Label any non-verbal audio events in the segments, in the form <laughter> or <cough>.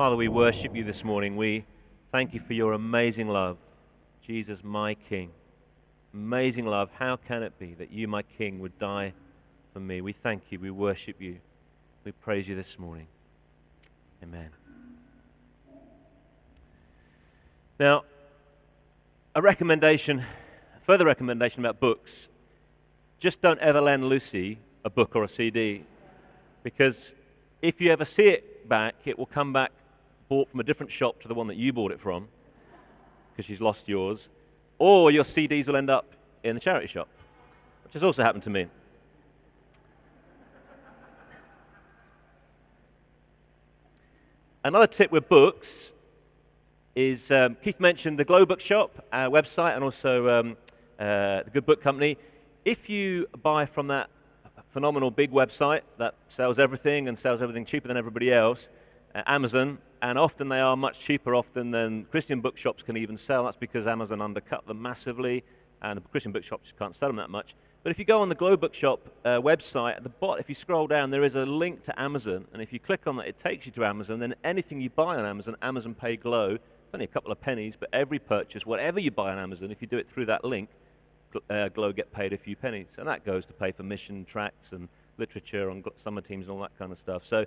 Father, we worship you this morning. We thank you for your amazing love. Jesus, my King. Amazing love. How can it be that you, my King, would die for me? We thank you. We worship you. We praise you this morning. Amen. Now, a recommendation, further recommendation about books. Just don't ever lend Lucy a book or a CD because if you ever see it back, it will come back bought from a different shop to the one that you bought it from because she's lost yours, or your CDs will end up in the charity shop, which has also happened to me. Another tip with books is um, Keith mentioned the Glow Bookshop uh, website and also um, uh, the Good Book Company. If you buy from that phenomenal big website that sells everything and sells everything cheaper than everybody else, uh, Amazon, and often they are much cheaper often than Christian bookshops can even sell. That's because Amazon undercut them massively, and Christian bookshops can't sell them that much. But if you go on the Glow Bookshop uh, website, at the bottom, if you scroll down, there is a link to Amazon, and if you click on that, it takes you to Amazon. Then anything you buy on Amazon, Amazon Pay Glow, it's only a couple of pennies, but every purchase, whatever you buy on Amazon, if you do it through that link, uh, Glow get paid a few pennies, and that goes to pay for mission tracts and literature on summer teams and all that kind of stuff. So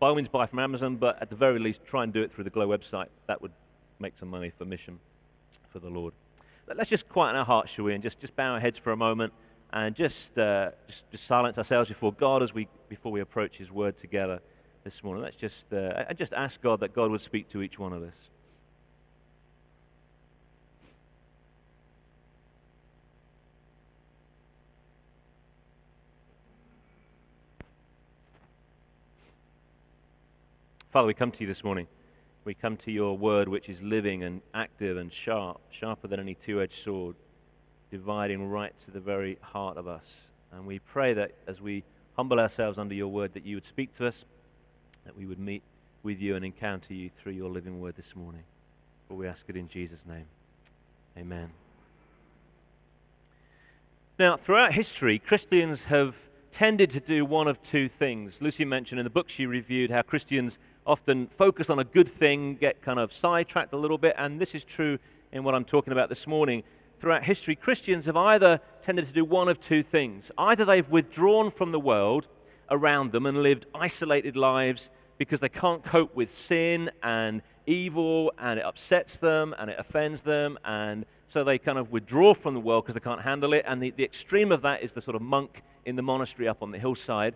by all means buy from Amazon, but at the very least try and do it through the Glow website. That would make some money for mission for the Lord. But let's just quieten our hearts, shall we, and just, just bow our heads for a moment and just, uh, just, just silence ourselves before God as we, before we approach his word together this morning. Let's just, uh, just ask God that God would speak to each one of us. Father, we come to you this morning. We come to your word, which is living and active and sharp, sharper than any two-edged sword, dividing right to the very heart of us. And we pray that as we humble ourselves under your word, that you would speak to us, that we would meet with you and encounter you through your living word this morning. For we ask it in Jesus' name. Amen. Now, throughout history, Christians have tended to do one of two things. Lucy mentioned in the book she reviewed how Christians often focus on a good thing, get kind of sidetracked a little bit, and this is true in what I'm talking about this morning. Throughout history, Christians have either tended to do one of two things. Either they've withdrawn from the world around them and lived isolated lives because they can't cope with sin and evil and it upsets them and it offends them and so they kind of withdraw from the world because they can't handle it and the, the extreme of that is the sort of monk in the monastery up on the hillside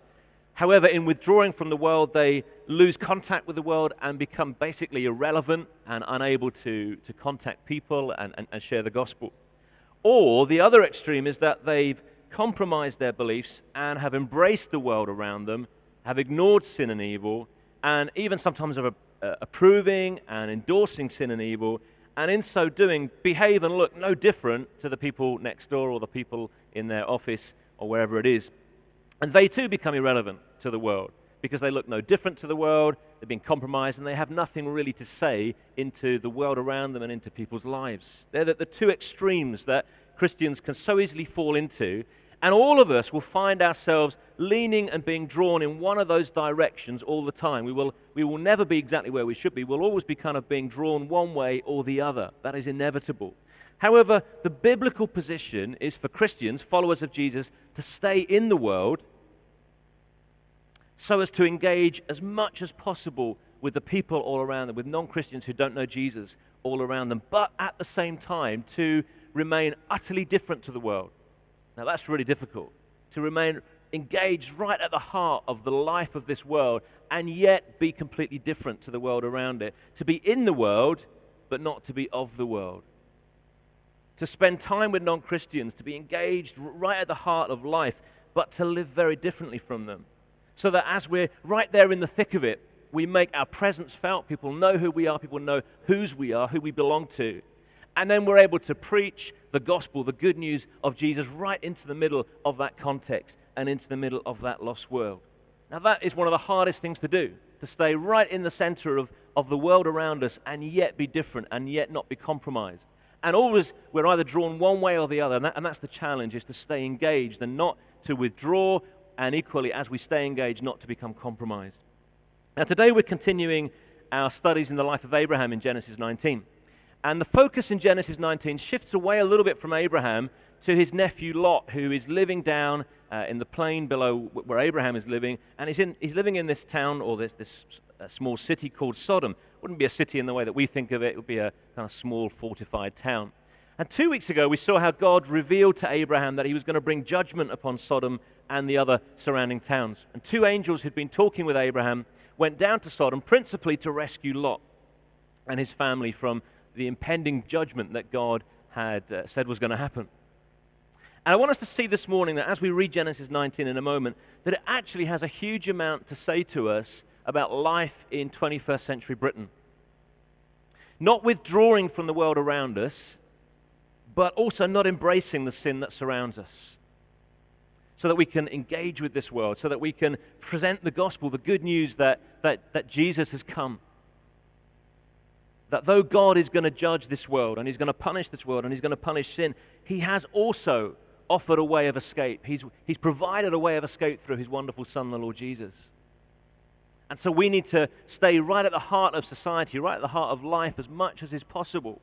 However, in withdrawing from the world, they lose contact with the world and become basically irrelevant and unable to, to contact people and, and, and share the gospel. Or the other extreme is that they've compromised their beliefs and have embraced the world around them, have ignored sin and evil, and even sometimes are uh, approving and endorsing sin and evil, and in so doing behave and look no different to the people next door or the people in their office or wherever it is. And they too become irrelevant to the world because they look no different to the world, they've been compromised, and they have nothing really to say into the world around them and into people's lives. They're the, the two extremes that Christians can so easily fall into, and all of us will find ourselves leaning and being drawn in one of those directions all the time. We will, we will never be exactly where we should be. We'll always be kind of being drawn one way or the other. That is inevitable. However, the biblical position is for Christians, followers of Jesus, to stay in the world so as to engage as much as possible with the people all around them, with non-Christians who don't know Jesus all around them, but at the same time to remain utterly different to the world. Now that's really difficult, to remain engaged right at the heart of the life of this world and yet be completely different to the world around it. To be in the world, but not to be of the world. To spend time with non-Christians, to be engaged right at the heart of life, but to live very differently from them so that as we're right there in the thick of it, we make our presence felt. People know who we are. People know whose we are, who we belong to. And then we're able to preach the gospel, the good news of Jesus, right into the middle of that context and into the middle of that lost world. Now, that is one of the hardest things to do, to stay right in the center of, of the world around us and yet be different and yet not be compromised. And always we're either drawn one way or the other, and, that, and that's the challenge, is to stay engaged and not to withdraw and equally, as we stay engaged, not to become compromised. Now, today we're continuing our studies in the life of Abraham in Genesis 19. And the focus in Genesis 19 shifts away a little bit from Abraham to his nephew Lot, who is living down uh, in the plain below where Abraham is living, and he's, in, he's living in this town or this, this uh, small city called Sodom. It wouldn't be a city in the way that we think of it, it would be a kind of small fortified town. And two weeks ago, we saw how God revealed to Abraham that he was going to bring judgment upon Sodom and the other surrounding towns. And two angels who'd been talking with Abraham went down to Sodom principally to rescue Lot and his family from the impending judgment that God had uh, said was going to happen. And I want us to see this morning that as we read Genesis 19 in a moment, that it actually has a huge amount to say to us about life in 21st century Britain. Not withdrawing from the world around us, but also not embracing the sin that surrounds us. So that we can engage with this world, so that we can present the gospel, the good news that, that, that Jesus has come. That though God is going to judge this world, and he's going to punish this world, and he's going to punish sin, he has also offered a way of escape. He's, he's provided a way of escape through his wonderful Son, the Lord Jesus. And so we need to stay right at the heart of society, right at the heart of life as much as is possible,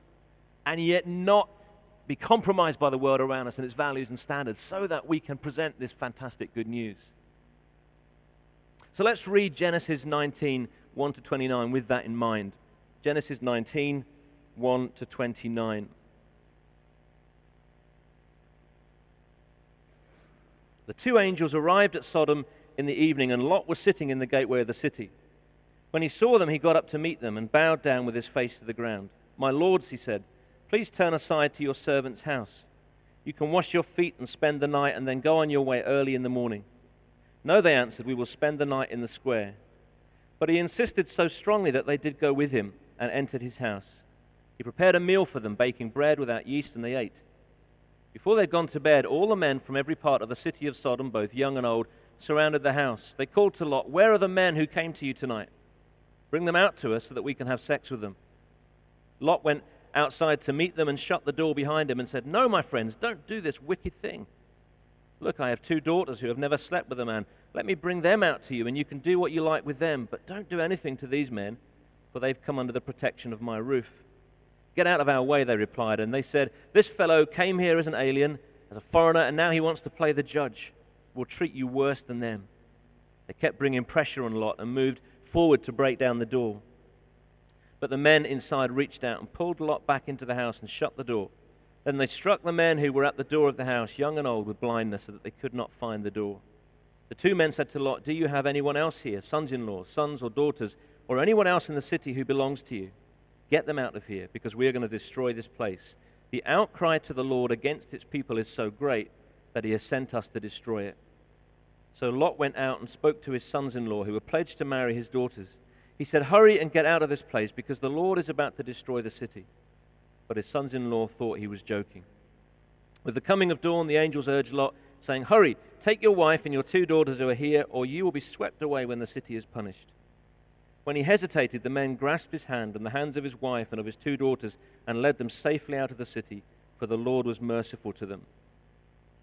and yet not be compromised by the world around us and its values and standards so that we can present this fantastic good news. So let's read Genesis 19, 1 to 29 with that in mind. Genesis 19, 1 to 29. The two angels arrived at Sodom in the evening, and Lot was sitting in the gateway of the city. When he saw them, he got up to meet them and bowed down with his face to the ground. My lords, he said, please turn aside to your servant's house. You can wash your feet and spend the night, and then go on your way early in the morning. No, they answered, we will spend the night in the square. But he insisted so strongly that they did go with him and entered his house. He prepared a meal for them, baking bread without yeast, and they ate. Before they had gone to bed, all the men from every part of the city of Sodom, both young and old, surrounded the house. They called to Lot, Where are the men who came to you tonight? Bring them out to us so that we can have sex with them. Lot went outside to meet them and shut the door behind him and said, No, my friends, don't do this wicked thing. Look, I have two daughters who have never slept with a man. Let me bring them out to you, and you can do what you like with them. But don't do anything to these men, for they've come under the protection of my roof. Get out of our way, they replied. And they said, This fellow came here as an alien, as a foreigner, and now he wants to play the judge. We'll treat you worse than them. They kept bringing pressure on Lot and moved forward to break down the door. But the men inside reached out and pulled Lot back into the house and shut the door. Then they struck the men who were at the door of the house, young and old, with blindness, so that they could not find the door. The two men said to Lot, Do you have anyone else here, sons-in-law, sons or daughters, or anyone else in the city who belongs to you? Get them out of here, because we are going to destroy this place. The outcry to the Lord against its people is so great that he has sent us to destroy it. So Lot went out and spoke to his sons-in-law, who were pledged to marry his daughters. He said, Hurry and get out of this place, because the Lord is about to destroy the city. But his sons-in-law thought he was joking. With the coming of dawn, the angels urged Lot, saying, Hurry, take your wife and your two daughters who are here, or you will be swept away when the city is punished. When he hesitated, the men grasped his hand and the hands of his wife and of his two daughters and led them safely out of the city, for the Lord was merciful to them.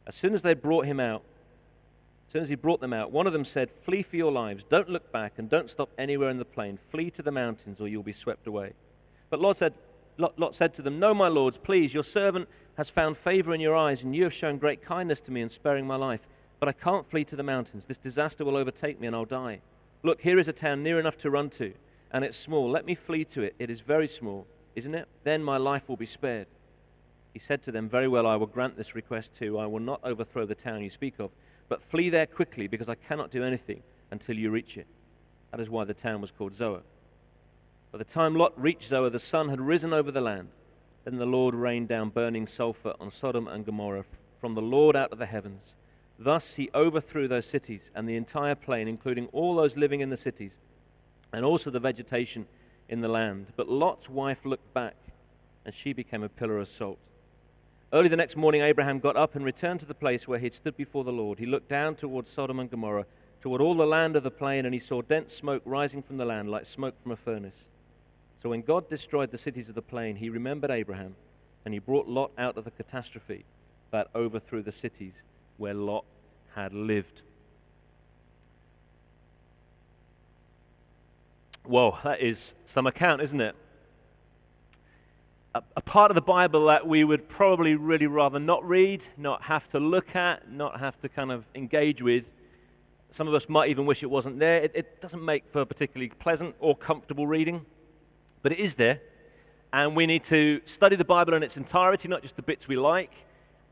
As soon as they brought him out, as soon as he brought them out, one of them said, Flee for your lives. Don't look back and don't stop anywhere in the plain. Flee to the mountains or you'll be swept away. But Lot said, Lot, Lot said to them, No, my lords, please, your servant has found favor in your eyes, and you have shown great kindness to me in sparing my life. But I can't flee to the mountains. This disaster will overtake me, and I'll die. Look, here is a town near enough to run to, and it's small. Let me flee to it. It is very small, isn't it? Then my life will be spared. He said to them, Very well, I will grant this request too. I will not overthrow the town you speak of, but flee there quickly, because I cannot do anything until you reach it. That is why the town was called Zoar. By the time Lot reached Zoar, the sun had risen over the land. Then the Lord rained down burning sulfur on Sodom and Gomorrah from the Lord out of the heavens. Thus he overthrew those cities and the entire plain, including all those living in the cities, and also the vegetation in the land. But Lot's wife looked back, and she became a pillar of salt. Early the next morning, Abraham got up and returned to the place where he had stood before the Lord. He looked down towards Sodom and Gomorrah, toward all the land of the plain, and he saw dense smoke rising from the land like smoke from a furnace. So when God destroyed the cities of the plain, he remembered Abraham, and he brought Lot out of the catastrophe that overthrew the cities where Lot had lived. Whoa, that is some account, isn't it? A, a, part of the Bible that we would probably really rather not read, not have to look at, not have to kind of engage with. Some of us might even wish it wasn't there. It, it doesn't make for particularly pleasant or comfortable reading, but it is there. And we need to study the Bible in its entirety, not just the bits we like.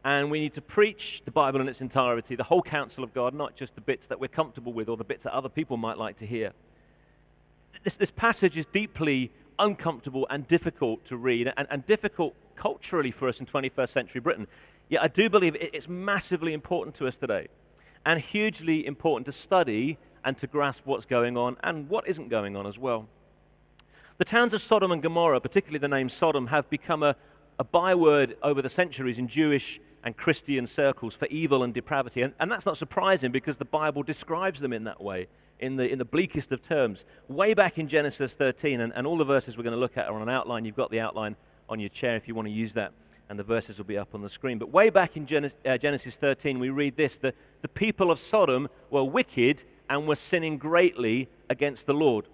And we need to preach the Bible in its entirety, the whole counsel of God, not just the bits that we're comfortable with or the bits that other people might like to hear. This, this passage is deeply uncomfortable and difficult to read, and, and, difficult culturally for us in 21st century Britain. Yet I do believe it's massively important to us today, and hugely important to study and to grasp what's going on and what isn't going on as well. The towns of Sodom and Gomorrah, particularly the name Sodom, have become a, a byword over the centuries in Jewish and Christian circles for evil and depravity. And, and, that's not surprising because the Bible describes them in that way, in the, in the bleakest of terms. Way back in Genesis 13, and, and all the verses we're going to look at are on an outline. You've got the outline on your chair if you want to use that, and the verses will be up on the screen. But way back in Genesis, uh, Genesis 13, we read this the, the people of Sodom were wicked and were sinning greatly against the Lord.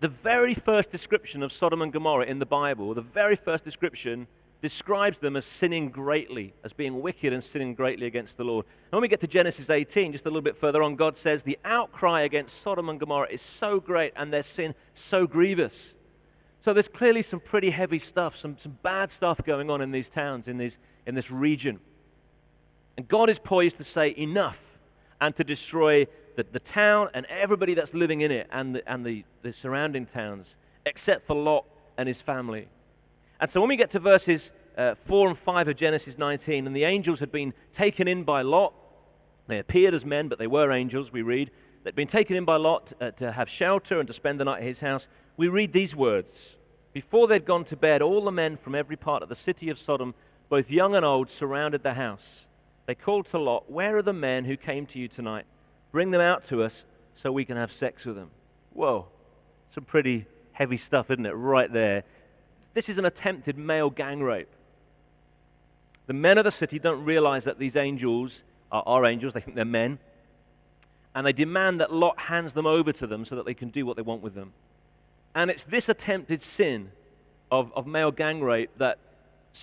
The very first description of Sodom and Gomorrah in the Bible, the very first description describes them as sinning greatly, as being wicked and sinning greatly against the Lord. And when we get to Genesis 18, just a little bit further on, God says the outcry against Sodom and Gomorrah is so great and their sin so grievous. So there's clearly some pretty heavy stuff, some, some bad stuff going on in these towns, in, these, in this region. And God is poised to say enough and to destroy the, the town and everybody that's living in it and, the, and the, the surrounding towns, except for Lot and his family. And so when we get to verses uh, 4 and 5 of Genesis 19, and the angels had been taken in by Lot, they appeared as men, but they were angels, we read. They'd been taken in by Lot uh, to have shelter and to spend the night at his house. We read these words. Before they'd gone to bed, all the men from every part of the city of Sodom, both young and old, surrounded the house. They called to Lot, Where are the men who came to you tonight? Bring them out to us so we can have sex with them. Whoa, some pretty heavy stuff, isn't it? Right there. This is an attempted male gang rape. The men of the city don't realize that these angels are, are angels. They think they're men. And they demand that Lot hands them over to them so that they can do what they want with them. And it's this attempted sin of, of male gang rape that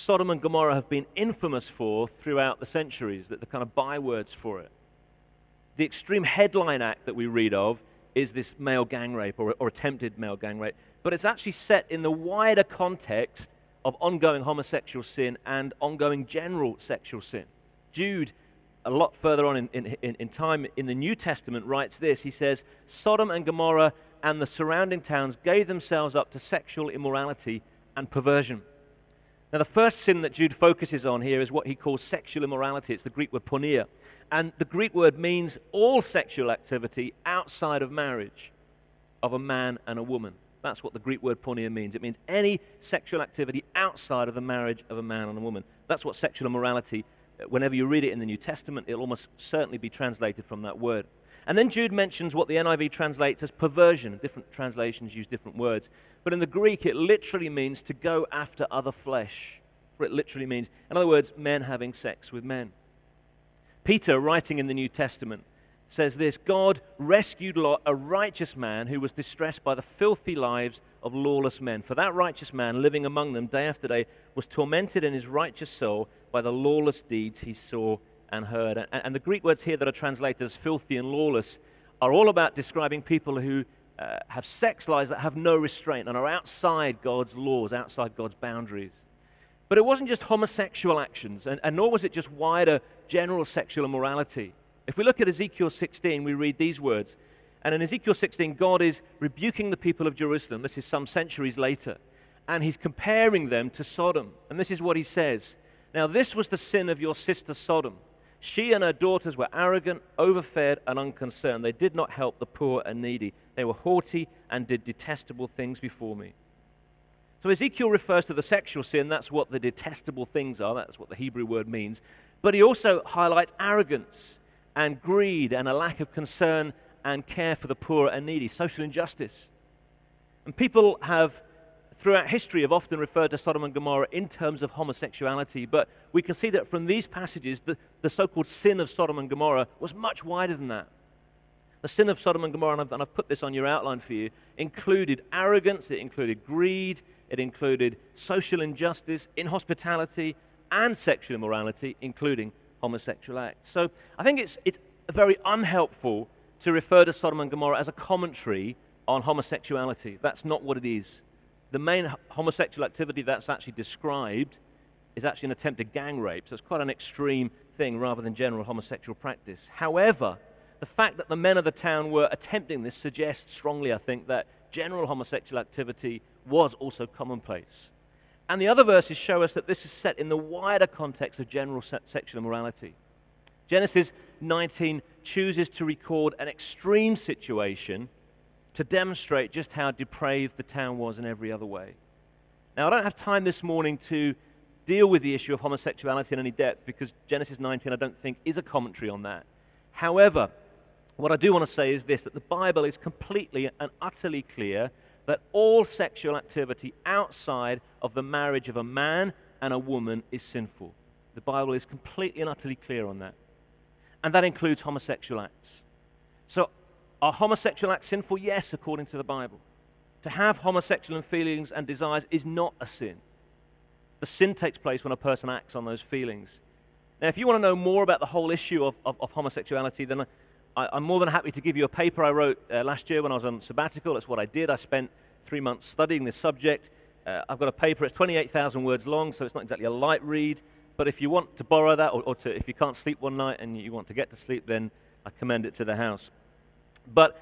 Sodom and Gomorrah have been infamous for throughout the centuries, that the kind of bywords for it the extreme headline act that we read of is this male gang rape or, or attempted male gang rape. But it's actually set in the wider context of ongoing homosexual sin and ongoing general sexual sin. Jude, a lot further on in, in, in, time in the New Testament, writes this. He says, Sodom and Gomorrah and the surrounding towns gave themselves up to sexual immorality and perversion. Now, the first sin that Jude focuses on here is what he calls sexual immorality. It's the Greek word porneia. And the Greek word means all sexual activity outside of marriage of a man and a woman. That's what the Greek word porneia means. It means any sexual activity outside of the marriage of a man and a woman. That's what sexual immorality, uh, whenever you read it in the New Testament, it'll almost certainly be translated from that word. And then Jude mentions what the NIV translates as perversion. Different translations use different words. But in the Greek, it literally means to go after other flesh. For it literally means, in other words, men having sex with men. Peter, writing in the New Testament, says this God rescued Lot, a righteous man who was distressed by the filthy lives of lawless men. For that righteous man, living among them day after day, was tormented in his righteous soul by the lawless deeds he saw and heard. And, and the Greek words here that are translated as filthy and lawless are all about describing people who uh, have sex lives that have no restraint and are outside God's laws, outside God's boundaries. But it wasn't just homosexual actions, and, and, nor was it just wider general sexual immorality. If we look at Ezekiel 16, we read these words. And in Ezekiel 16, God is rebuking the people of Jerusalem. This is some centuries later. And he's comparing them to Sodom. And this is what he says. Now, this was the sin of your sister Sodom. She and her daughters were arrogant, overfed, and unconcerned. They did not help the poor and needy. They were haughty and did detestable things before me. So Ezekiel refers to the sexual sin. That's what the detestable things are. That's what the Hebrew word means. But he also highlights arrogance and greed and a lack of concern and care for the poor and needy, social injustice. And people have, throughout history, have often referred to Sodom and Gomorrah in terms of homosexuality. But we can see that from these passages, the, the so-called sin of Sodom and Gomorrah was much wider than that. The sin of Sodom and Gomorrah, and I've, and I've put this on your outline for you, included arrogance, it included greed, it included social injustice, inhospitality, and sexual immorality, including homosexual acts. So I think it's, it's very unhelpful to refer to Sodom and Gomorrah as a commentary on homosexuality. That's not what it is. The main homosexual activity that's actually described is actually an attempted gang rape, so it's quite an extreme thing rather than general homosexual practice. However, the fact that the men of the town were attempting this suggests strongly, I think, that general homosexual activity was also commonplace. And the other verses show us that this is set in the wider context of general se- sexual immorality. Genesis 19 chooses to record an extreme situation to demonstrate just how depraved the town was in every other way. Now, I don't have time this morning to deal with the issue of homosexuality in any depth because Genesis 19, I don't think, is a commentary on that. However, what I do want to say is this, that the Bible is completely and utterly clear that all sexual activity outside of the marriage of a man and a woman is sinful. The Bible is completely and utterly clear on that. And that includes homosexual acts. So are homosexual acts sinful? Yes, according to the Bible. To have homosexual feelings and desires is not a sin. The sin takes place when a person acts on those feelings. Now, if you want to know more about the whole issue of, of, of homosexuality, then I, am more than happy to give you a paper I wrote uh, last year when I was on sabbatical. That's what I did. I spent three months studying this subject. Uh, I've got a paper. It's 28,000 words long, so it's not exactly a light read. But if you want to borrow that, or, or to, if you can't sleep one night and you want to get to sleep, then I commend it to the house. But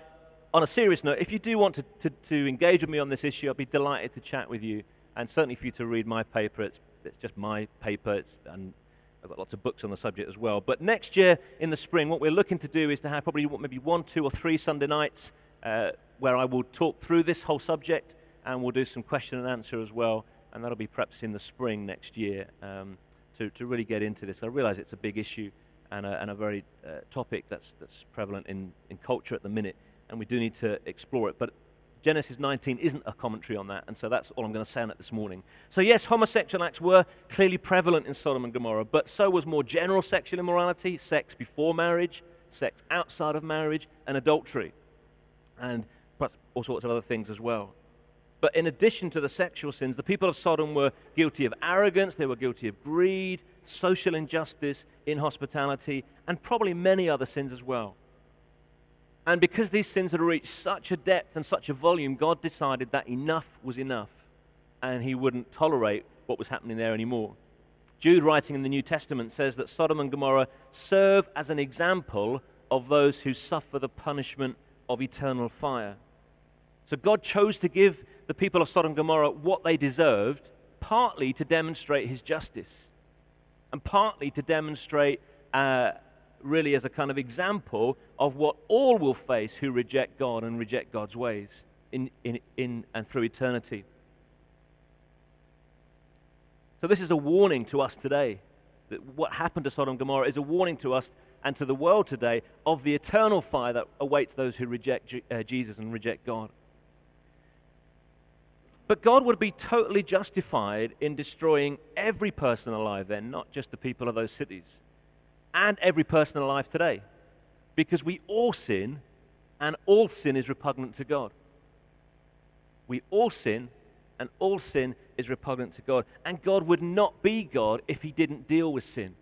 on a serious note, if you do want to, to, to engage with me on this issue, I'd be delighted to chat with you, and certainly for you to read my paper. It's, it's just my paper, it's, and I've got lots of books on the subject as well. But next year in the spring, what we're looking to do is to have probably maybe one, two, or three Sunday nights uh, where I will talk through this whole subject, and we'll do some question and answer as well, and that'll be perhaps in the spring next year um, to, to really get into this. I realize it's a big issue and a, and a very uh, topic that's, that's prevalent in, in culture at the minute, and we do need to explore it. But Genesis 19 isn't a commentary on that, and so that's all I'm going to say on it this morning. So yes, homosexual acts were clearly prevalent in Sodom and Gomorrah, but so was more general sexual immorality, sex before marriage, sex outside of marriage, and adultery, and perhaps all sorts of other things as well. But in addition to the sexual sins, the people of Sodom were guilty of arrogance, they were guilty of greed, social injustice, inhospitality, and probably many other sins as well. And because these sins had reached such a depth and such a volume, God decided that enough was enough, and he wouldn't tolerate what was happening there anymore. Jude, writing in the New Testament, says that Sodom and Gomorrah serve as an example of those who suffer the punishment of eternal fire. So God chose to give the people of Sodom and Gomorrah what they deserved, partly to demonstrate his justice and partly to demonstrate uh, really as a kind of example of what all will face who reject God and reject God's ways in, in, in and through eternity. So this is a warning to us today. That what happened to Sodom and Gomorrah is a warning to us and to the world today of the eternal fire that awaits those who reject uh, Jesus and reject God. But God would be totally justified in destroying every person alive then, not just the people of those cities, and every person alive today. Because we all sin, and all sin is repugnant to God. We all sin, and all sin is repugnant to God. And God would not be God if he didn't deal with sin.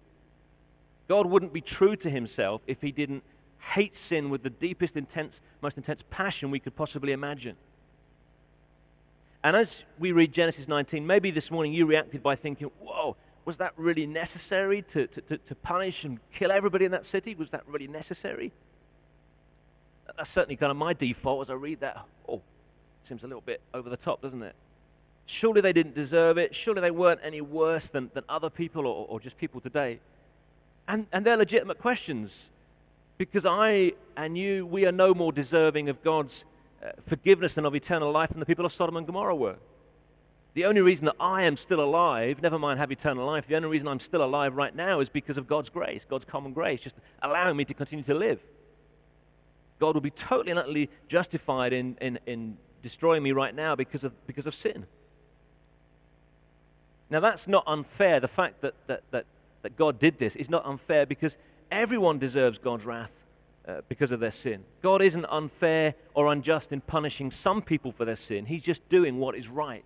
God wouldn't be true to himself if he didn't hate sin with the deepest, intense, most intense passion we could possibly imagine. And as we read Genesis 19, maybe this morning you reacted by thinking, whoa, was that really necessary to, to, to, punish and kill everybody in that city? Was that really necessary? That's certainly kind of my default as I read that. Oh, seems a little bit over the top, doesn't it? Surely they didn't deserve it. Surely they weren't any worse than, than other people or, or just people today. And, and they're legitimate questions because I and you, we are no more deserving of God's uh, forgiveness and of eternal life than the people of Sodom and Gomorrah were. The only reason that I am still alive, never mind have eternal life, the only reason I'm still alive right now is because of God's grace, God's common grace, just allowing me to continue to live. God will be totally and utterly justified in, in, in destroying me right now because of, because of sin. Now that's not unfair. The fact that, that, that, that God did this is not unfair because everyone deserves God's wrath uh, because of their sin. God isn't unfair or unjust in punishing some people for their sin. He's just doing what is right.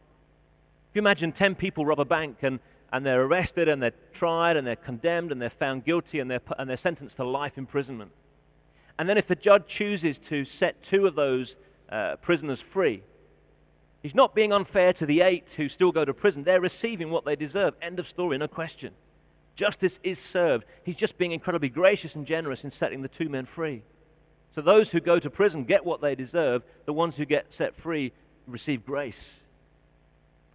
If you imagine 10 people rob a bank and, and they're arrested and they're tried and they're condemned and they're found guilty and they're, and they're sentenced to life imprisonment. And then if the judge chooses to set two of those uh, prisoners free, he's not being unfair to the eight who still go to prison. They're receiving what they deserve. End of story, no question. Justice is served. He's just being incredibly gracious and generous in setting the two men free. So those who go to prison get what they deserve. The ones who get set free receive grace.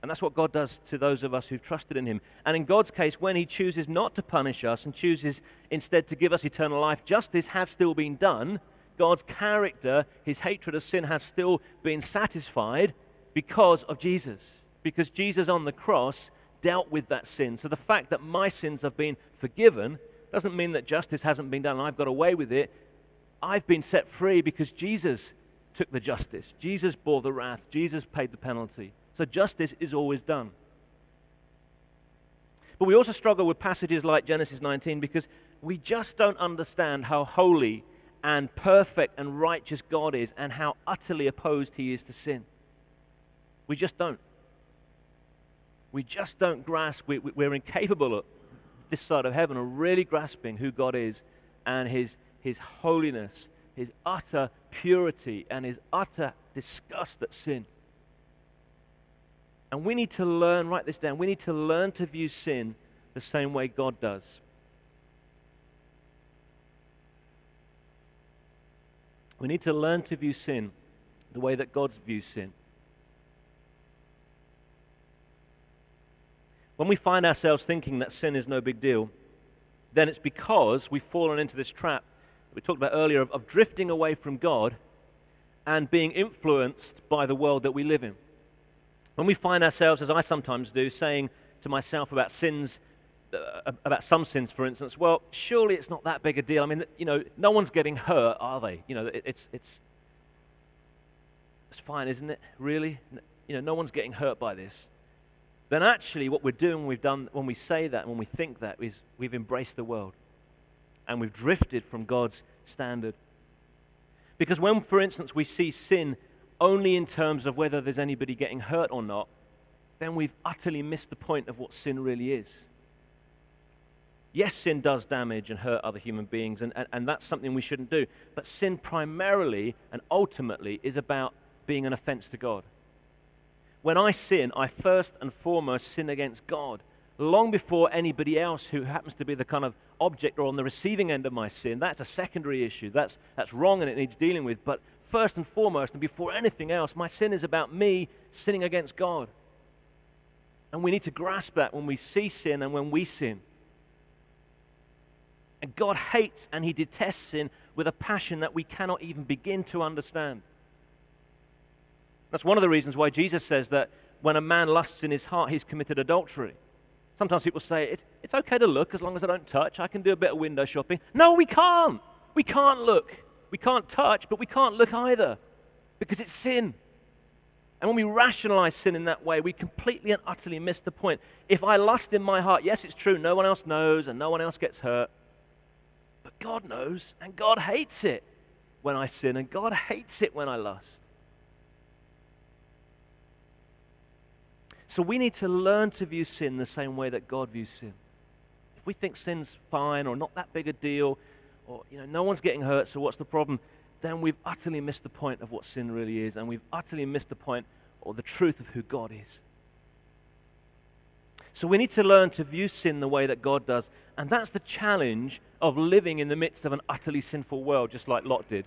And that's what God does to those of us who've trusted in him. And in God's case, when he chooses not to punish us and chooses instead to give us eternal life, justice has still been done. God's character, his hatred of sin has still been satisfied because of Jesus. Because Jesus on the cross dealt with that sin. So the fact that my sins have been forgiven doesn't mean that justice hasn't been done I've got away with it. I've been set free because Jesus took the justice. Jesus bore the wrath. Jesus paid the penalty. So justice is always done. But we also struggle with passages like Genesis 19 because we just don't understand how holy and perfect and righteous God is and how utterly opposed he is to sin. We just don't. We just don't grasp, we, we're incapable of this side of heaven of really grasping who God is and his, his holiness, his utter purity, and his utter disgust at sin. And we need to learn, write this down, we need to learn to view sin the same way God does. We need to learn to view sin the way that God views sin. When we find ourselves thinking that sin is no big deal, then it's because we've fallen into this trap we talked about earlier of, of drifting away from God and being influenced by the world that we live in. When we find ourselves, as I sometimes do, saying to myself about sins, uh, about some sins, for instance, well, surely it's not that big a deal. I mean, you know, no one's getting hurt, are they? You know, it, it's it's it's fine, isn't it? Really, you know, no one's getting hurt by this. Then actually, what we're doing, when we've done, when we say that, when we think that, is we've embraced the world, and we've drifted from God's standard. Because when, for instance, we see sin only in terms of whether there's anybody getting hurt or not, then we've utterly missed the point of what sin really is. Yes, sin does damage and hurt other human beings, and, and, and, that's something we shouldn't do. But sin primarily and ultimately is about being an offense to God. When I sin, I first and foremost sin against God, long before anybody else who happens to be the kind of object or on the receiving end of my sin. That's a secondary issue. That's, that's wrong and it needs dealing with. But first and foremost, and before anything else, my sin is about me sinning against God. And we need to grasp that when we see sin and when we sin. And God hates and he detests sin with a passion that we cannot even begin to understand. That's one of the reasons why Jesus says that when a man lusts in his heart, he's committed adultery. Sometimes people say, it, it's okay to look as long as I don't touch. I can do a bit of window shopping. No, we can't. We can't look. We can't touch, but we can't look either because it's sin. And when we rationalize sin in that way, we completely and utterly miss the point. If I lust in my heart, yes, it's true, no one else knows and no one else gets hurt. But God knows, and God hates it when I sin, and God hates it when I lust. So we need to learn to view sin the same way that God views sin. If we think sin's fine or not that big a deal, or you know, no one's getting hurt, so what's the problem? Then we've utterly missed the point of what sin really is, and we've utterly missed the point or the truth of who God is. So we need to learn to view sin the way that God does, and that's the challenge of living in the midst of an utterly sinful world, just like Lot did.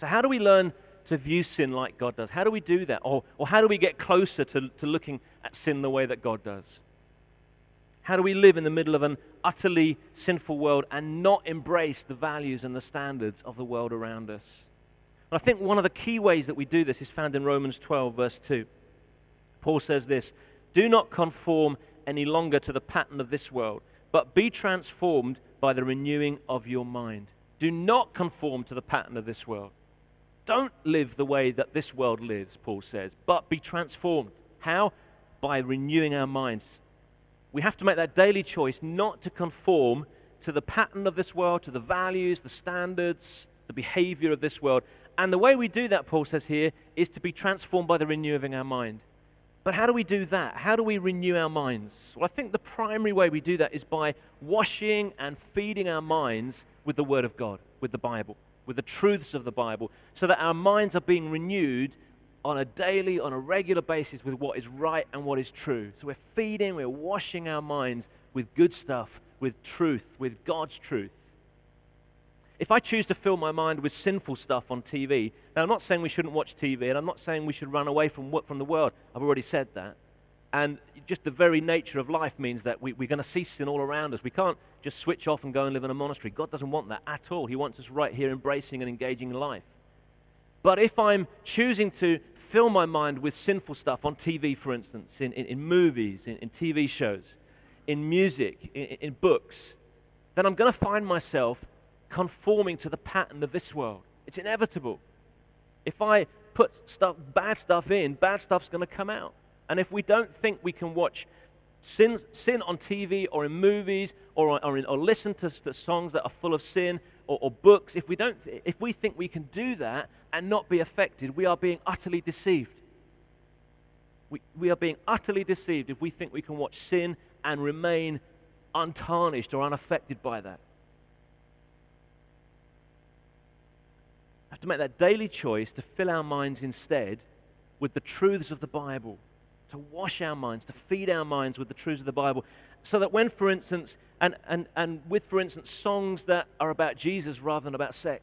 So how do we learn to view sin like God does? How do we do that? Or, or how do we get closer to, to looking at sin the way that God does? How do we live in the middle of an utterly sinful world and not embrace the values and the standards of the world around us? And I think one of the key ways that we do this is found in Romans 12, verse 2. Paul says this, Do not conform any longer to the pattern of this world, but be transformed by the renewing of your mind. Do not conform to the pattern of this world. Don't live the way that this world lives, Paul says, but be transformed. How? By renewing our minds. We have to make that daily choice not to conform to the pattern of this world, to the values, the standards, the behavior of this world. And the way we do that, Paul says here, is to be transformed by the renewing of our mind. But how do we do that? How do we renew our minds? Well, I think the primary way we do that is by washing and feeding our minds with the Word of God, with the Bible, with the truths of the Bible, so that our minds are being renewed on a daily, on a regular basis with what is right and what is true. So we're feeding, we're washing our minds with good stuff, with truth, with God's truth. If I choose to fill my mind with sinful stuff on TV, now I'm not saying we shouldn't watch TV, and I'm not saying we should run away from, from the world. I've already said that. And just the very nature of life means that we, we're going to see sin all around us. We can't just switch off and go and live in a monastery. God doesn't want that at all. He wants us right here embracing and engaging in life. But if I'm choosing to fill my mind with sinful stuff on TV, for instance, in, in, in movies, in, in, TV shows, in music, in, books, then I'm going to find myself conforming to the pattern of this world. It's inevitable. If I put stuff, bad stuff in, bad stuff's going to come out. And if we don't think we can watch sin, sin on TV or in movies or, or, in, or listen to, to, songs that are full of sin or, or books, if we, don't, if we think we can do that and not be affected, we are being utterly deceived. We, we are being utterly deceived if we think we can watch sin and remain untarnished or unaffected by that. We have to make that daily choice to fill our minds instead with the truths of the Bible to wash our minds, to feed our minds with the truths of the Bible, so that when, for instance, and, and, and with, for instance, songs that are about Jesus rather than about sex.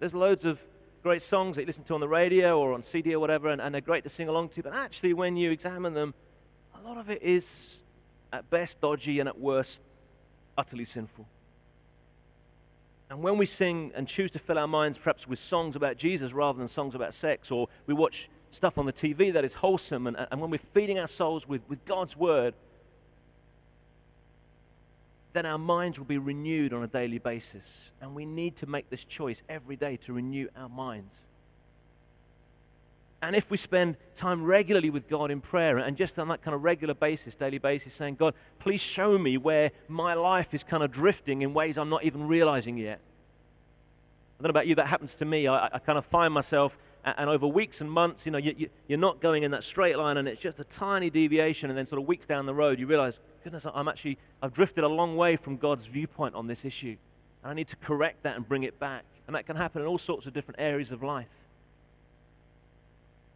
There's loads of great songs that you listen to on the radio or on CD or whatever, and, and they're great to sing along to, but actually when you examine them, a lot of it is at best dodgy and at worst utterly sinful. And when we sing and choose to fill our minds perhaps with songs about Jesus rather than songs about sex, or we watch stuff on the TV that is wholesome, and, and when we're feeding our souls with, with God's Word, then our minds will be renewed on a daily basis. And we need to make this choice every day to renew our minds. And if we spend time regularly with God in prayer and just on that kind of regular basis, daily basis, saying, God, please show me where my life is kind of drifting in ways I'm not even realizing yet. I don't know about you, that happens to me. I, I kind of find myself and over weeks and months, you know, you, are not going in that straight line, and it's just a tiny deviation, and then sort of weeks down the road, you realize, goodness, I'm actually, I've drifted a long way from God's viewpoint on this issue, I need to correct that and bring it back. And that can happen in all sorts of different areas of life.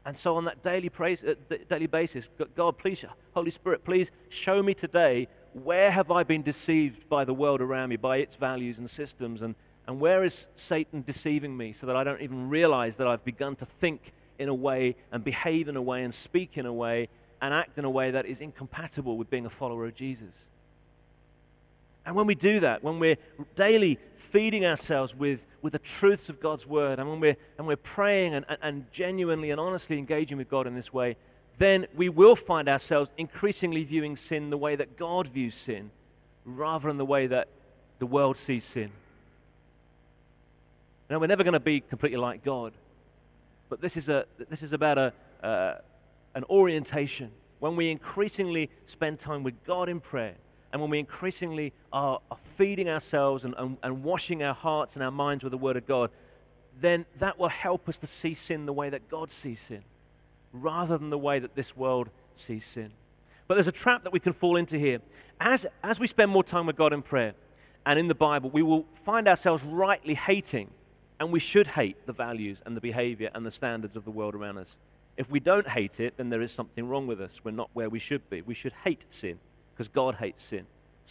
And so on that daily, praise, uh, daily basis, God, please, Holy Spirit, please show me today where have I been deceived by the world around me, by its values and systems, and and where is Satan deceiving me so that I don't even realize that I've begun to think in a way and behave in a way and speak in a way and act in a way that is incompatible with being a follower of Jesus? And when we do that, when we're daily feeding ourselves with, with the truths of God's word, and when we're, and we're praying and, and, genuinely and honestly engaging with God in this way, then we will find ourselves increasingly viewing sin the way that God views sin, rather than the way that the world sees sin. Now, we're never going to be completely like God, but this is, a, this is about a, uh, an orientation. When we increasingly spend time with God in prayer, and when we increasingly are, are feeding ourselves and, and, and washing our hearts and our minds with the Word of God, then that will help us to see sin the way that God sees sin, rather than the way that this world sees sin. But there's a trap that we can fall into here. As, as we spend more time with God in prayer and in the Bible, we will find ourselves rightly hating and we should hate the values and the behavior and the standards of the world around us. If we don't hate it, then there is something wrong with us. We're not where we should be. We should hate sin because God hates sin.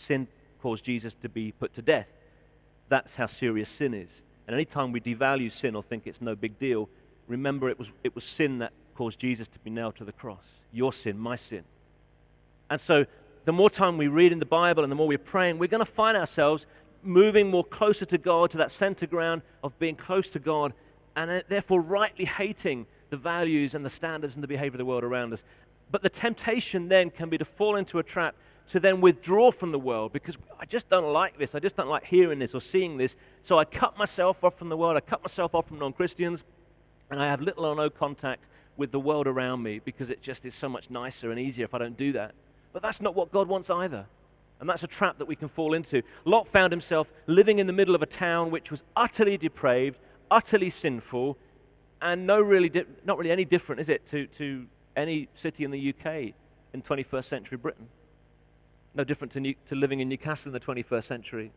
Sin caused Jesus to be put to death. That's how serious sin is. And any time we devalue sin or think it's no big deal, remember it was, it was sin that caused Jesus to be nailed to the cross. Your sin, my sin. And so the more time we read in the Bible and the more we're praying, we're going to find ourselves moving more closer to God, to that center ground of being close to God, and uh, therefore rightly hating the values and the standards and the behavior of the world around us. But the temptation then can be to fall into a trap to then withdraw from the world because I just don't like this. I just don't like hearing this or seeing this. So I cut myself off from the world. I cut myself off from non-Christians. And I have little or no contact with the world around me because it just is so much nicer and easier if I don't do that. But that's not what God wants either. And that's a trap that we can fall into. Lot found himself living in the middle of a town which was utterly depraved, utterly sinful, and no really di- not really any different, is it, to, to any city in the UK in 21st century Britain? No different to, New- to living in Newcastle in the 21st century.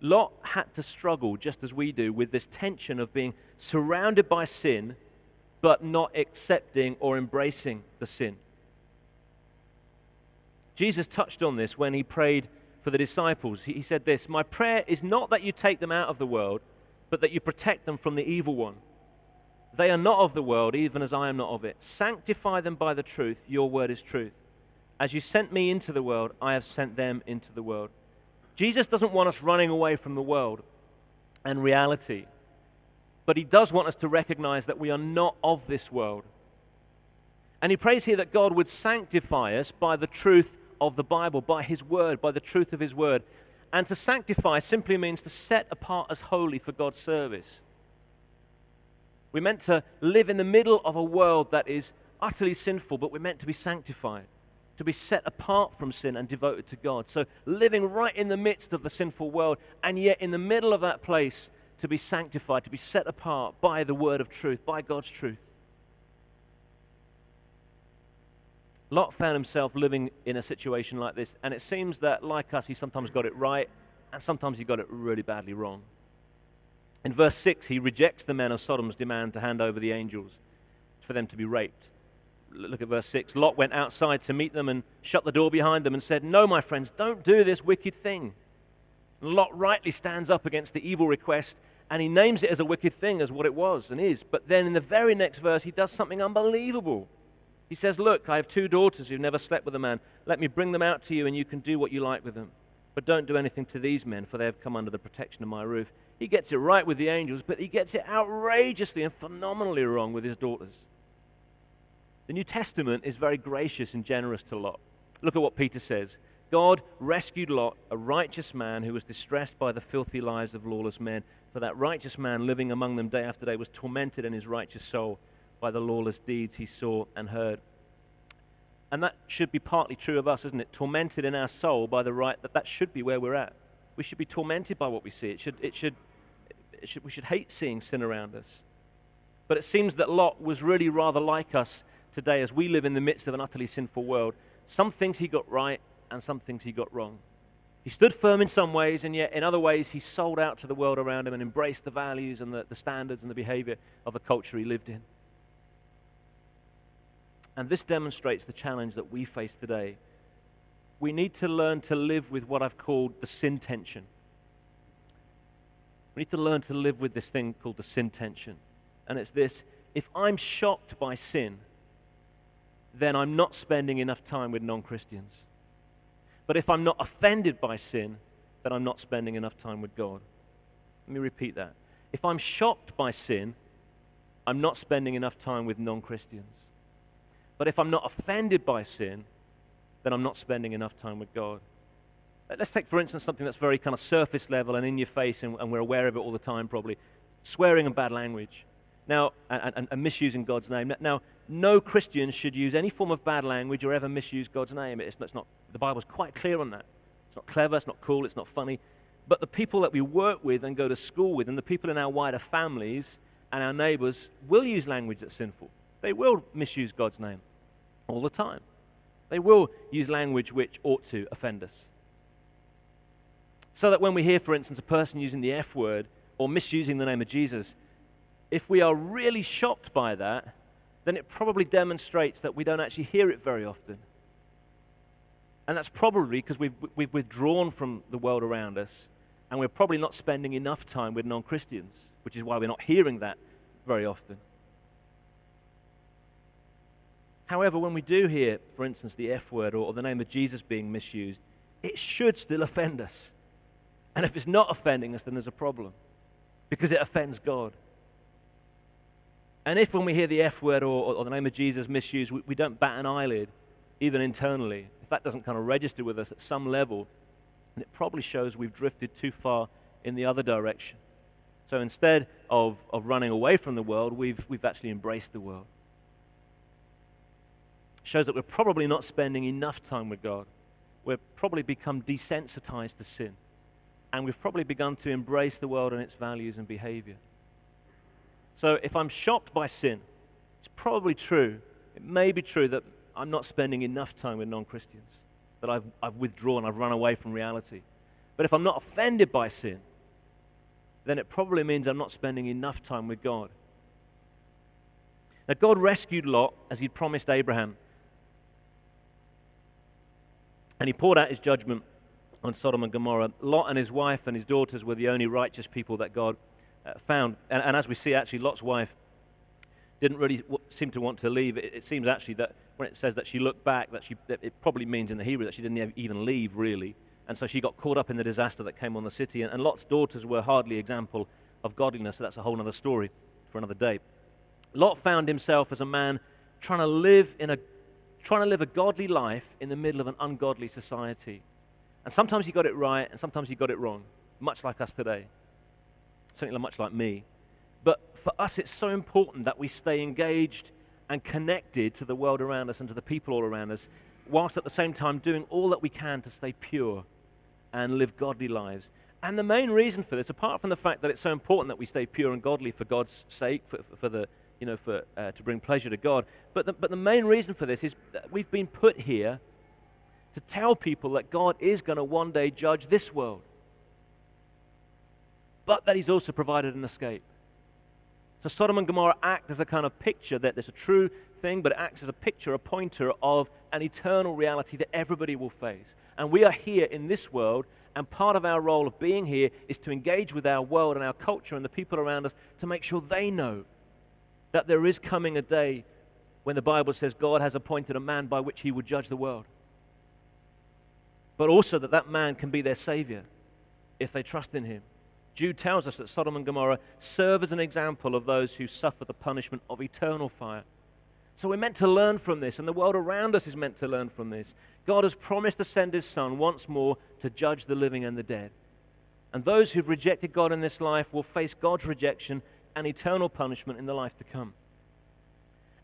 Lot had to struggle, just as we do, with this tension of being surrounded by sin, but not accepting or embracing the sin. Jesus touched on this when he prayed for the disciples. He, he said this My prayer is not that you take them out of the world, but that you protect them from the evil one. They are not of the world, even as I am not of it. Sanctify them by the truth. Your word is truth. As you sent me into the world, I have sent them into the world. Jesus doesn't want us running away from the world and reality, but he does want us to recognize that we are not of this world. And he prays here that God would sanctify us by the truth of the Bible, by His Word, by the truth of His Word. And to sanctify simply means to set apart as holy for God's service. We're meant to live in the middle of a world that is utterly sinful, but we're meant to be sanctified, to be set apart from sin and devoted to God. So living right in the midst of the sinful world, and yet in the middle of that place, to be sanctified, to be set apart by the word of truth, by God's truth. Lot found himself living in a situation like this, and it seems that, like us, he sometimes got it right, and sometimes he got it really badly wrong. In verse 6, he rejects the men of Sodom's demand to hand over the angels for them to be raped. Look at verse 6. Lot went outside to meet them and shut the door behind them and said, No, my friends, don't do this wicked thing. Lot rightly stands up against the evil request, and he names it as a wicked thing, as what it was and is. But then in the very next verse, he does something unbelievable. He says, Look, I have two daughters who've never slept with a man. Let me bring them out to you, and you can do what you like with them. But don't do anything to these men, for they have come under the protection of my roof. He gets it right with the angels, but he gets it outrageously and phenomenally wrong with his daughters. The New Testament is very gracious and generous to Lot. Look at what Peter says. God rescued Lot, a righteous man who was distressed by the filthy lives of lawless men. For that righteous man living among them day after day was tormented in his righteous soul by the lawless deeds he saw and heard. And that should be partly true of us, isn't it? Tormented in our soul by the right that that should be where we're at. We should be tormented by what we see. It should, it should, it should, we should hate seeing sin around us. But it seems that Lot was really rather like us today as we live in the midst of an utterly sinful world. Some things he got right and some things he got wrong. He stood firm in some ways, and yet in other ways he sold out to the world around him and embraced the values and the, the standards and the behavior of the culture he lived in. And this demonstrates the challenge that we face today. We need to learn to live with what I've called the sin tension. We need to learn to live with this thing called the sin tension. And it's this if I'm shocked by sin, then I'm not spending enough time with non Christians. But if I'm not offended by sin, then I'm not spending enough time with God. Let me repeat that. If I'm shocked by sin, I'm not spending enough time with non Christians. But if I'm not offended by sin, then I'm not spending enough time with God. Let's take, for instance, something that's very kind of surface level and in your face, and, and we're aware of it all the time probably. Swearing and bad language. Now, and, and, misusing God's name. Now, no Christian should use any form of bad language or ever misuse God's name. It's, it's not, the Bible's quite clear on that. It's not clever, it's not cool, it's not funny. But the people that we work with and go to school with, and the people in our wider families and our neighbors, will use language that's sinful. They will misuse God's name all the time. They will use language which ought to offend us. So that when we hear, for instance, a person using the F word or misusing the name of Jesus, if we are really shocked by that, then it probably demonstrates that we don't actually hear it very often. And that's probably because we've, we've withdrawn from the world around us, and we're probably not spending enough time with non-Christians, which is why we're not hearing that very often. However, when we do hear, for instance, the F word or, or the name of Jesus being misused, it should still offend us. And if it's not offending us, then there's a problem because it offends God. And if when we hear the F word or, or the name of Jesus misused, we, we, don't bat an eyelid, even internally, if that doesn't kind of register with us at some level, then it probably shows we've drifted too far in the other direction. So instead of, of running away from the world, we've, we've actually embraced the world It shows that we're probably not spending enough time with God. we've probably become desensitized to sin. And we've probably begun to embrace the world and its values and behavior. So if I'm shocked by sin, it's probably true. It may be true that I'm not spending enough time with non-Christians, that I've, I've withdrawn, I've run away from reality. But if I'm not offended by sin, then it probably means I'm not spending enough time with God. Now, God rescued Lot as he'd promised Abraham. And he poured out his judgment on Sodom and Gomorrah. Lot and his wife and his daughters were the only righteous people that God uh, found. And, and, as we see, actually, Lot's wife didn't really w- seem to want to leave. It, it, seems actually that when it says that she looked back, that, she, that it probably means in the Hebrew that she didn't even leave, really. And so she got caught up in the disaster that came on the city. And, and Lot's daughters were hardly example of godliness, so that's a whole other story for another day. Lot found himself as a man trying to live in a trying to live a godly life in the middle of an ungodly society. And sometimes he got it right, and sometimes he got it wrong, much like us today. Certainly much like me. But for us, it's so important that we stay engaged and connected to the world around us and to the people all around us, whilst at the same time doing all that we can to stay pure and live godly lives. And the main reason for this, apart from the fact that it's so important that we stay pure and godly for God's sake, for, for the you know, for, uh, to bring pleasure to God. But the, but the main reason for this is that we've been put here to tell people that God is going to one day judge this world. But that he's also provided an escape. So Sodom and Gomorrah act as a kind of picture that there's a true thing, but it acts as a picture, a pointer of an eternal reality that everybody will face. And we are here in this world, and part of our role of being here is to engage with our world and our culture and the people around us to make sure they know that there is coming a day when the Bible says God has appointed a man by which he would judge the world. But also that that man can be their savior if they trust in him. Jude tells us that Sodom and Gomorrah serve as an example of those who suffer the punishment of eternal fire. So we're meant to learn from this, and the world around us is meant to learn from this. God has promised to send his Son once more to judge the living and the dead. And those who've rejected God in this life will face God's rejection and eternal punishment in the life to come.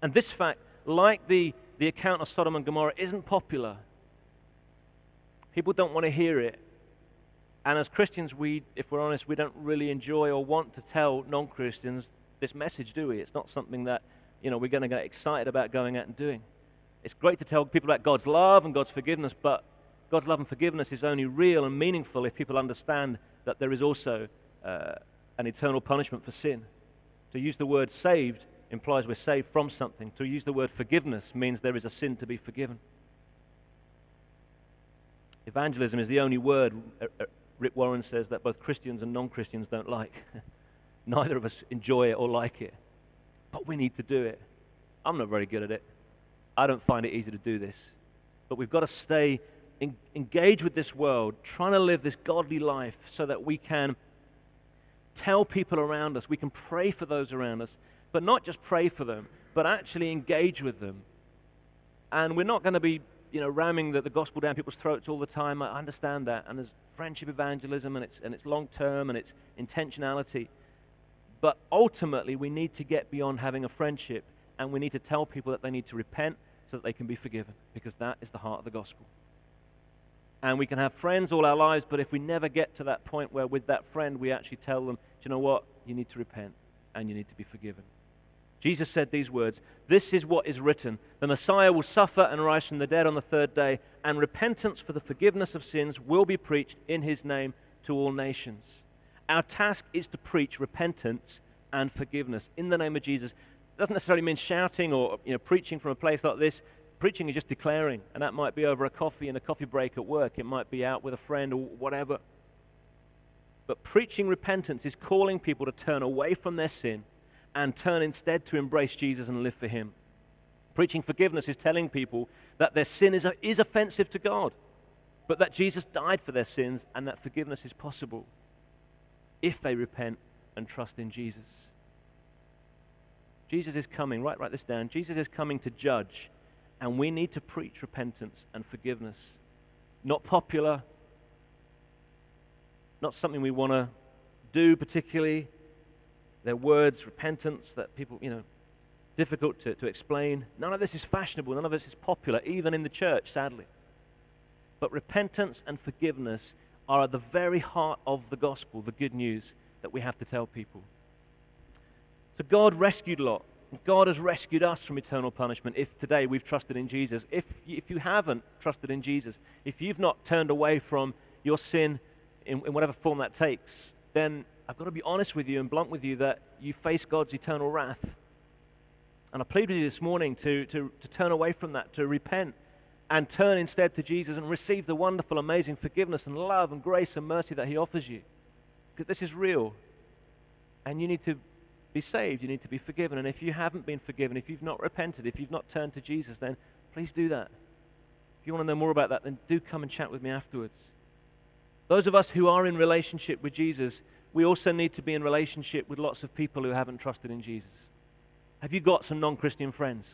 And this fact, like the, the account of Sodom and Gomorrah, isn't popular. People don't want to hear it. And as Christians, we, if we're honest, we don't really enjoy or want to tell non-Christians this message, do we? It's not something that, you know, we're going to get excited about going out and doing. It's great to tell people about God's love and God's forgiveness, but God's love and forgiveness is only real and meaningful if people understand that there is also uh, an eternal punishment for sin. To use the word saved implies we're saved from something. To use the word forgiveness means there is a sin to be forgiven. Evangelism is the only word Rick Warren says that both Christians and non-Christians don't like. <laughs> Neither of us enjoy it or like it. But we need to do it. I'm not very good at it. I don't find it easy to do this. But we've got to stay in, engaged with this world, trying to live this godly life so that we can tell people around us. We can pray for those around us, but not just pray for them, but actually engage with them. And we're not going to be, you know, ramming the, the gospel down people's throats all the time. I understand that. And there's friendship evangelism, and it's, and it's long-term, and it's intentionality. But ultimately, we need to get beyond having a friendship, and we need to tell people that they need to repent so that they can be forgiven, because that is the heart of the gospel. And we can have friends all our lives, but if we never get to that point where with that friend we actually tell them, do you know what? You need to repent and you need to be forgiven. Jesus said these words, This is what is written. The Messiah will suffer and rise from the dead on the third day, and repentance for the forgiveness of sins will be preached in his name to all nations. Our task is to preach repentance and forgiveness in the name of Jesus. It doesn't necessarily mean shouting or you know, preaching from a place like this. Preaching is just declaring, and that might be over a coffee in a coffee break at work. It might be out with a friend or whatever. But preaching repentance is calling people to turn away from their sin and turn instead to embrace Jesus and live for him. Preaching forgiveness is telling people that their sin is, is offensive to God, but that Jesus died for their sins and that forgiveness is possible if they repent and trust in Jesus. Jesus is coming, write, write this down. Jesus is coming to judge and we need to preach repentance and forgiveness. Not popular, not something we want to do particularly. They're words, repentance, that people, you know, difficult to, to explain. None of this is fashionable. None of this is popular, even in the church, sadly. But repentance and forgiveness are at the very heart of the gospel, the good news that we have to tell people. So God rescued a Lot. God has rescued us from eternal punishment if today we've trusted in Jesus. If, if you haven't trusted in Jesus, if you've not turned away from your sin in, in whatever form that takes, then I've got to be honest with you and blunt with you that you face God's eternal wrath. And I plead with you this morning to, to, to turn away from that, to repent, and turn instead to Jesus and receive the wonderful, amazing forgiveness and love and grace and mercy that he offers you. Because this is real. And you need to be saved. You need to be forgiven. And if you haven't been forgiven, if you've not repented, if you've not turned to Jesus, then please do that. If you want to know more about that, then do come and chat with me afterwards. Those of us who are in relationship with Jesus, we also need to be in relationship with lots of people who haven't trusted in Jesus. Have you got some non-Christian friends?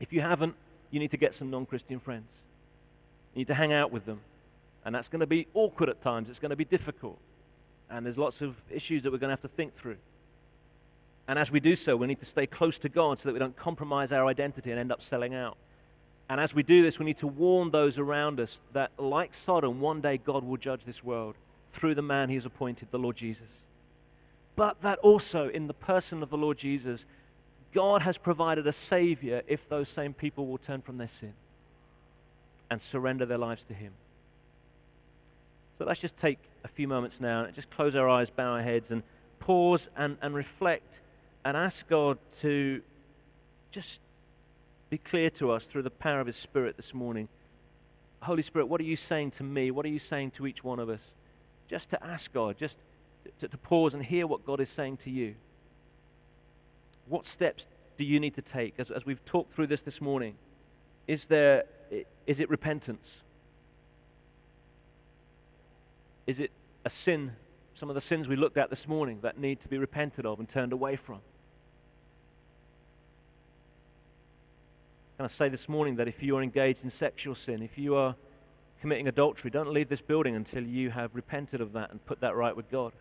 If you haven't, you need to get some non-Christian friends. You need to hang out with them. And that's going to be awkward at times. It's going to be difficult. And there's lots of issues that we're going to have to think through. And as we do so, we need to stay close to God so that we don't compromise our identity and end up selling out. And as we do this, we need to warn those around us that, like Sodom, one day God will judge this world through the man he has appointed, the Lord Jesus. But that also, in the person of the Lord Jesus, God has provided a Savior if those same people will turn from their sin and surrender their lives to him. So let's just take a few moments now and just close our eyes, bow our heads, and pause and, and reflect and ask God to just be clear to us through the power of His Spirit this morning. Holy Spirit, what are you saying to me? What are you saying to each one of us? Just to ask God, just to, to pause and hear what God is saying to you. What steps do you need to take? As, as we've talked through this this morning, is, there, is it repentance? Is it a sin some of the sins we looked at this morning that need to be repented of and turned away from. Can I say this morning that if you are engaged in sexual sin, if you are committing adultery, don't leave this building until you have repented of that and put that right with God.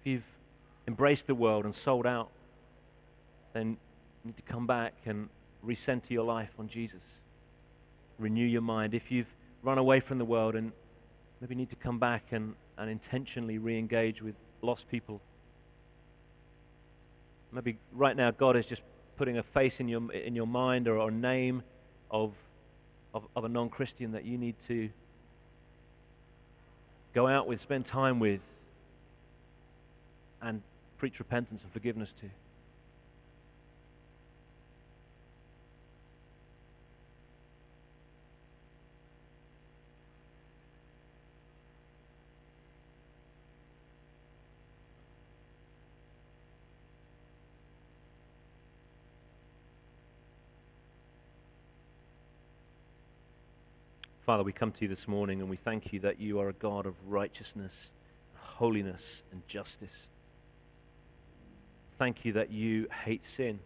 If you've embraced the world and sold out, then you need to come back and recenter your life on Jesus renew your mind. If you've run away from the world and maybe need to come back and, and intentionally re-engage with lost people. Maybe right now God is just putting a face in your, in your mind or a name of, of, of a non-Christian that you need to go out with, spend time with, and preach repentance and forgiveness to. Father, we come to you this morning and we thank you that you are a God of righteousness, holiness, and justice. Thank you that you hate sin.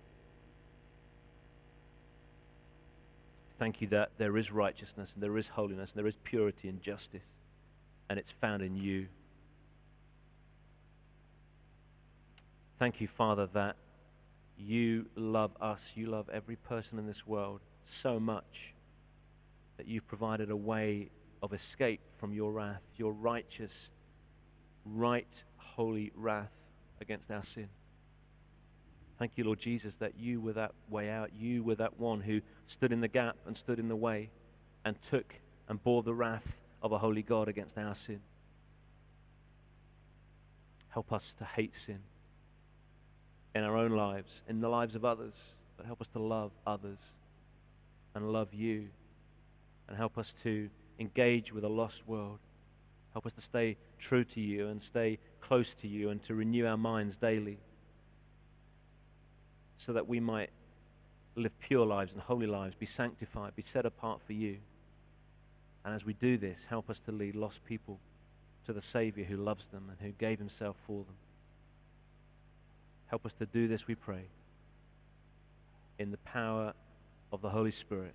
Thank you that there is righteousness and there is holiness and there is purity and justice, and it's found in you. Thank you, Father, that you love us, you love every person in this world so much that you've provided a way of escape from your wrath, your righteous, right, holy wrath against our sin. Thank you, Lord Jesus, that you were that way out. You were that one who stood in the gap and stood in the way and took and bore the wrath of a holy God against our sin. Help us to hate sin in our own lives, in the lives of others, but help us to love others and love you and help us to engage with a lost world. Help us to stay true to you and stay close to you and to renew our minds daily so that we might live pure lives and holy lives, be sanctified, be set apart for you. And as we do this, help us to lead lost people to the Savior who loves them and who gave himself for them. Help us to do this, we pray, in the power of the Holy Spirit.